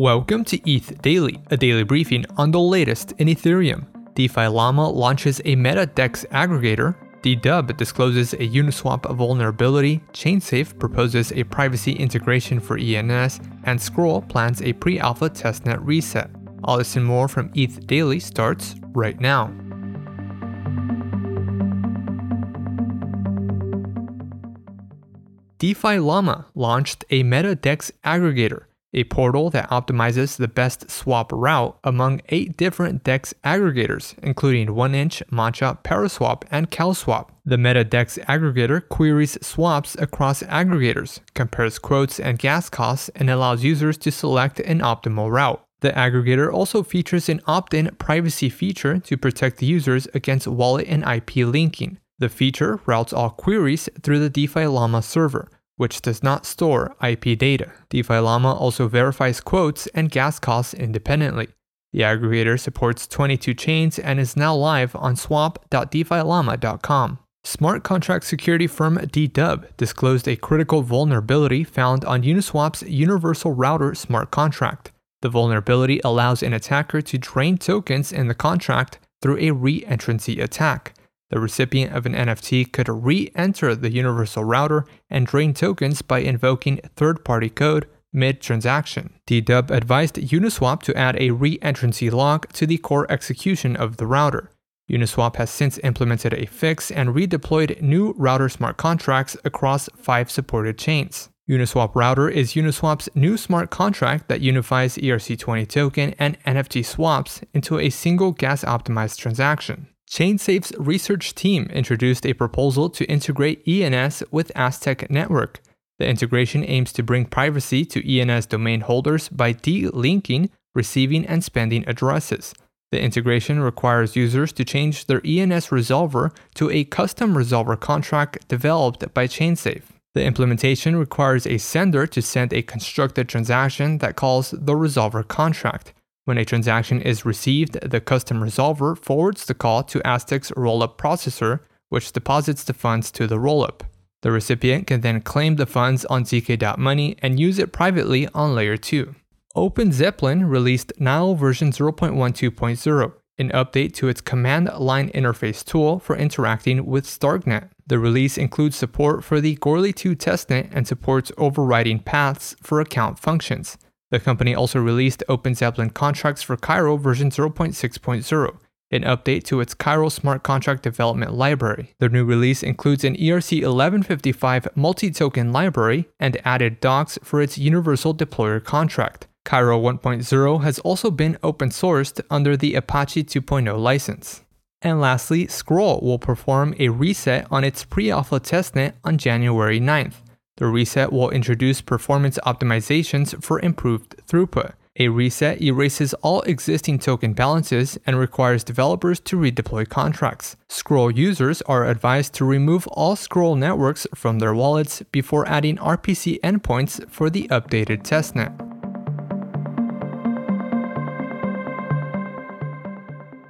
Welcome to ETH Daily, a daily briefing on the latest in Ethereum. DefiLlama launches a Meta DEX aggregator, Dedaub discloses a Uniswap vulnerability, ChainSafe proposes a privacy integration for ENS, and Scroll plans a pre-alpha testnet reset. All this and more from ETH Daily starts right now. DefiLlama launched a Meta DEX aggregator, a portal that optimizes the best swap route among eight different DEX aggregators, including 1inch, Matcha, Paraswap, and CowSwap. The MetaDEX aggregator queries swaps across aggregators, compares quotes and gas costs, and allows users to select an optimal route. The aggregator also features an opt in privacy feature to protect users against wallet and IP linking. The feature routes all queries through the DefiLlama server, which does not store IP data. DefiLlama also verifies quotes and gas costs independently. The aggregator supports 22 chains and is now live on swap.defillama.com. Smart contract security firm Dedaub disclosed a critical vulnerability found on Uniswap's Universal Router smart contract. The vulnerability allows an attacker to drain tokens in the contract through a re entrancy attack. The recipient of an NFT could re enter the universal router and drain tokens by invoking third party code mid transaction. Dedaub advised Uniswap to add a re entrancy lock to the core execution of the router. Uniswap has since implemented a fix and redeployed new router smart contracts across five supported chains. Uniswap Router is Uniswap's new smart contract that unifies ERC20 token and NFT swaps into a single gas optimized transaction. ChainSafe's research team introduced a proposal to integrate ENS with Aztec Network. The integration aims to bring privacy to ENS domain holders by de-linking receiving and spending addresses. The integration requires users to change their ENS resolver to a custom resolver contract developed by ChainSafe. The implementation requires a sender to send a constructed transaction that calls the resolver contract. When a transaction is received, the custom resolver forwards the call to Aztec's rollup processor, which deposits the funds to the rollup. The recipient can then claim the funds on zk.money and use it privately on layer 2. OpenZeppelin released Nile version 0.12.0, an update to its command line interface tool for interacting with Starknet. The release includes support for the Goerli 2 testnet and supports overriding paths for account functions. The company also released OpenZeppelin contracts for Cairo version 0.6.0, an update to its Cairo smart contract development library. The new release includes an ERC 1155 multi token library and added docs for its universal deployer contract. Cairo 1.0 has also been open sourced under the Apache 2.0 license. And lastly, Scroll will perform a reset on its pre alpha testnet on January 9th. The reset will introduce performance optimizations for improved throughput. A reset erases all existing token balances and requires developers to redeploy contracts. Scroll users are advised to remove all Scroll networks from their wallets before adding RPC endpoints for the updated testnet.